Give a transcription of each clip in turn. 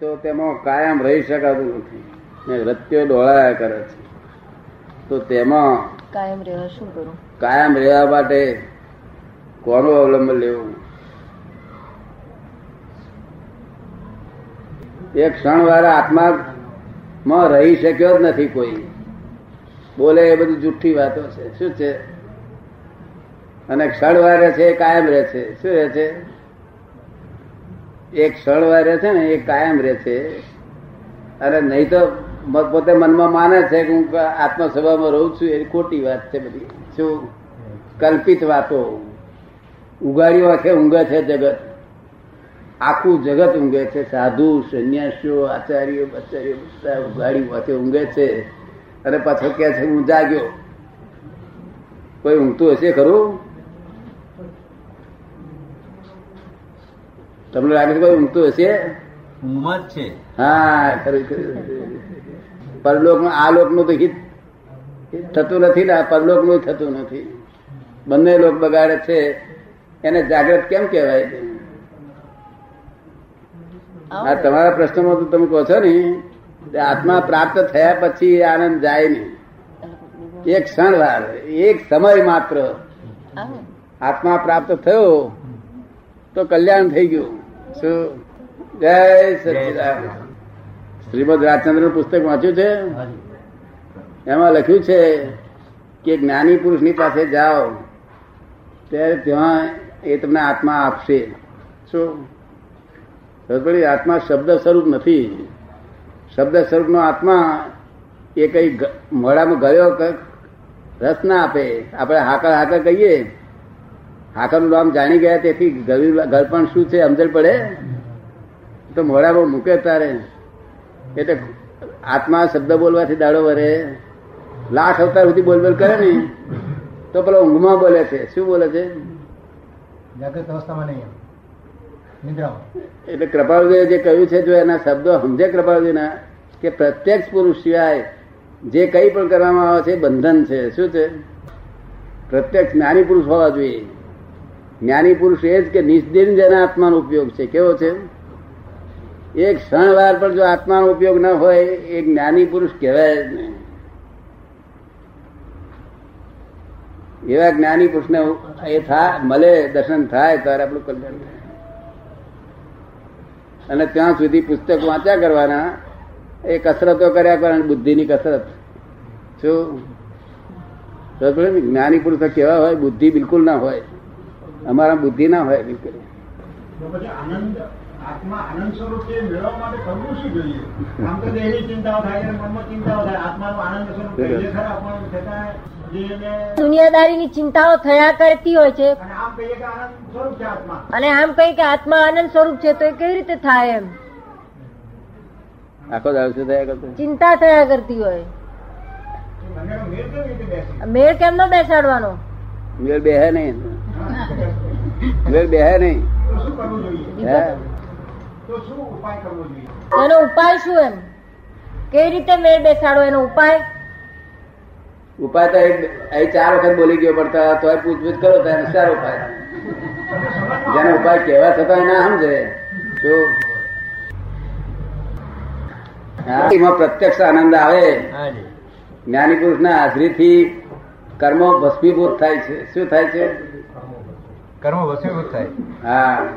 તો તેમાં કાયમ રહી શકાતું નથી. ને રત્યો ડોળાયા કરે છે. તો તેમાં કાયમ રહેવા શું કરું? કાયમ રહેવા માટે કોનું અવલંબન લેવું? એક ક્ષણ આત્મા માં રહી શક્યો જ નથી કોઈ. બોલે એ બધું જુઠ્ઠી વાતો છે. શું છે? અને ક્ષણ વાર છે કાયમ રહે છે. શું રહે છે? એક ક્ષણ રહે છે ને, એ કાયમ રહે છે. અને નહીં તો પોતે મનમાં માને છે કે હું આત્મ સ્વભાવમાં રહું છું એ ખોટી વાત છે બધી. શું? કલ્પિત વાતો. ઉગાડી વાંખે ઊંઘે છે જગત. આખું જગત ઊંઘે છે. સાધુ, સંન્યાસીઓ, આચાર્યો, બચાર્યો બધા ઉગાડી વાંખે ઊંઘે છે. અને પાછો કે છે, હું જાગ્યો. કોઈ ઊંઘતું હશે ખરું? તમને લાગે છે કોઈ ઊંઘતું હશે? ઊંઘમાં જ છે. હા ખરું ખરું. પરલોક આ લોકનું તો હિત થતું નથી ને પરલોકનું થતું નથી. બંને લોક બગાડે છે. એને જાગ્રત કેમ કહેવાય? આ તમારા પ્રશ્નમાં તો તમે કહો છો ને આત્મા પ્રાપ્ત થયા પછી આનંદ જાય નહીં. એક ક્ષણ વાર એક સમય માત્ર. આત્મા પ્રાપ્ત થયો તો કલ્યાણ થઈ ગયું. શું? જય સચિદાન શ્રીમદ રાજચંદ્રનું પુસ્તક વાંચ્યું છે? એમાં લખ્યું છે કે જ્ઞાની પુરુષની પાસે જાઓ ત્યારે ત્યાં એ તમને આત્મા આપશે. શું? પડી? આત્મા શબ્દ સ્વરૂપ નથી. શબ્દ સ્વરૂપનો આત્મા એ કઈ મોડામાં ગયો રસ ના આપે. આપણે હાકર હાકર કહીએ હાકરનું નામ જાણી ગયા તેથી ઘર પણ શું છે સમજણ પડે? તો મોડામાં મૂકે તારે. એટલે આત્મા શબ્દ બોલવાથી દાડો વરે. લાખ અવતાર સુધી બોલ બોલ કરે ને. તો પેલો ઊંઘમાં બોલે છે. શું બોલે છે? જાગૃત અવસ્થામાં નહીં એટલે કૃપાળુદેવે જે કહ્યું છે જો એના શબ્દો સમજે કૃપાળુદેવના કે પ્રત્યક્ષ પુરુષ સિવાય જે કંઈ પણ કરવામાં આવે છે એ બંધન છે. શું છે? પ્રત્યક્ષ જ્ઞાની પુરુષ હોવા જોઈએ. જ્ઞાની પુરુષ એ જ કે નિષ્દિન જેના આત્માનો ઉપયોગ છે. કેવો છે? એક ક્ષણ વાર પણ જો આત્માનો ઉપયોગ ન હોય, એ જ્ઞાની પુરુષ કહેવાય જ નહીં. એવા જ્ઞાની પુરુષને એ થાય મળે, દર્શન થાય, ત્યારે આપણું કલ્યાણ થાય. અને ત્યાં સુધી પુસ્તક વાંચ્યા કરવાના, એ કસરતો કર્યા કરવાની, બુદ્ધિની કસરત. શું? જ્ઞાની પુરુષ કેવા હોય? બુદ્ધિ બિલકુલ ના હોય. અમારા બુદ્ધિ ના હોય બિલકુલ દુનિયાદારીની ચિંતાઓ થયા કરતી હોય છે. અને આમ કહીએ કે આનંદ સ્વરૂપ છે આત્મા. કઈ કે આત્મા આનંદ સ્વરૂપ છે તો એ કેવી રીતે થાય એમ? આખો દાડો થયા કરતો? ચિંતા થયા કરતી હોય. મેળ કેમ નો બેસાડવાનો? મેળ બેહે નહીં. બેહે નહીં. તો શું કરવું જોઈએ હે? તો શું ઉપાય કરવો જોઈએ એનો ઉપાય શું એમ? કેવી રીતે મેળ બેસાડો એનો ઉપાય? ઉપાય તો અહીં ચાર વખત બોલી ગયો પડતા તો પૂછપૂછ કરો તો એને ચાર ઉપાય. જેનો ઉપાય કહેવા છતાં એના સમજે. તો હા, એમાં પ્રત્યક્ષ આનંદ આવે. હાજી જ્ઞાની પુરુષ ના હાજરીથી કર્મો ભસ્મીભૂત થાય છે. શું થાય છે? કર્મ વસીભૂત થાય. હા.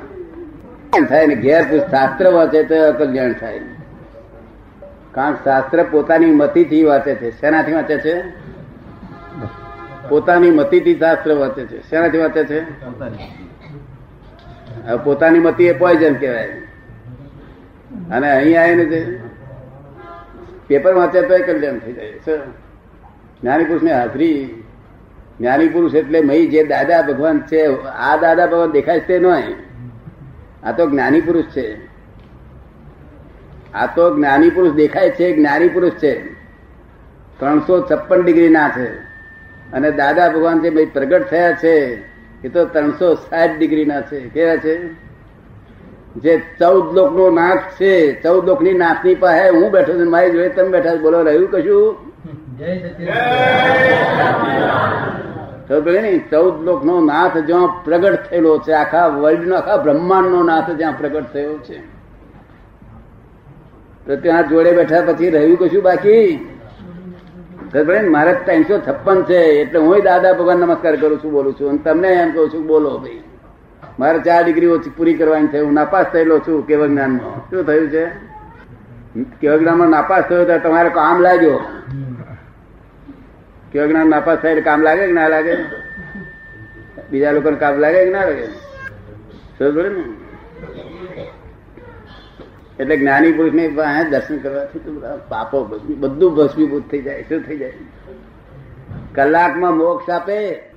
થાય ને ઘેર શાસ્ત્ર વાંચે તો કલ્યાણ થાય. કારણ શાસ્ત્ર પોતાની મતીથી વાંચે છે. શેનાથી વાંચે છે? પોતાની મતીથી શાસ્ત્ર વાંચે છે. શેનાથી વાંચે છે? પોતાની મતી એ પોઈઝન કહેવાય. અને અહીં આવીને છે પેપર વાંચે તો કલ્યાણ થઈ જાય? જ્ઞાની પુરુષ ને હાજરી જ્ઞાની પુરુષ એટલે મય જે દાદા ભગવાન છે, આ દાદા ભગવાન દેખાય તે નહીં આ તો જ્ઞાની પુરુષ છે. આ તો જ્ઞાની પુરુષ દેખાય છે, જ્ઞાની પુરુષ છે. ત્રણસો છપ્પન ડિગ્રી ના છે. અને દાદા ભગવાન જે પ્રગટ થયા છે, એ તો ત્રણસો સાઠ ડિગ્રી ના છે. કેવા છે? જે ચૌદ લોક નો નાથ છે, ચૌદ લોકની નાથની પાસે હું બેઠો છું મારી જોડે તમે બેઠા. બોલો, રહ્યું કશું? ચૌદ લોક નો નાથ જ્યાં પ્રગટ થયેલો છે આખા વર્લ્ડ નો આખા બ્રહ્માંડ નો નાથ જ્યાં પ્રગટ થયો છે. તો ત્યાં જોડે બેઠા પછી રહ્યું કશું બાકી? મારે ત્રણસો છપ્પન છે એટલે હું દાદા ભગવાન નમસ્કાર કરું છું બોલું છું. અને તમને એમ કહું છું બોલો ભાઈ. મારે ચાર ડિગ્રી ઓછી પૂરી કરવાની છે હું નાપાસ થયેલો છું કેવ જ્ઞાનમાં શું થયું છે? કેવ જ્ઞાનમાં નાપાસ થયો તો તમારે કામ લાગ્યો. કેવળ જ્ઞાન નાપાસ થાય કામ લાગે કે ના લાગે? બીજા લોકોને કામ લાગે કે ના લાગે? સમજ ને? એટલે જ્ઞાની પુરુષ ને દર્શન કરવાથી પાપો બધું ભસ્મીભૂત થઈ જાય, શું થઈ જાય? કલાકમાં મોક્ષ આપે.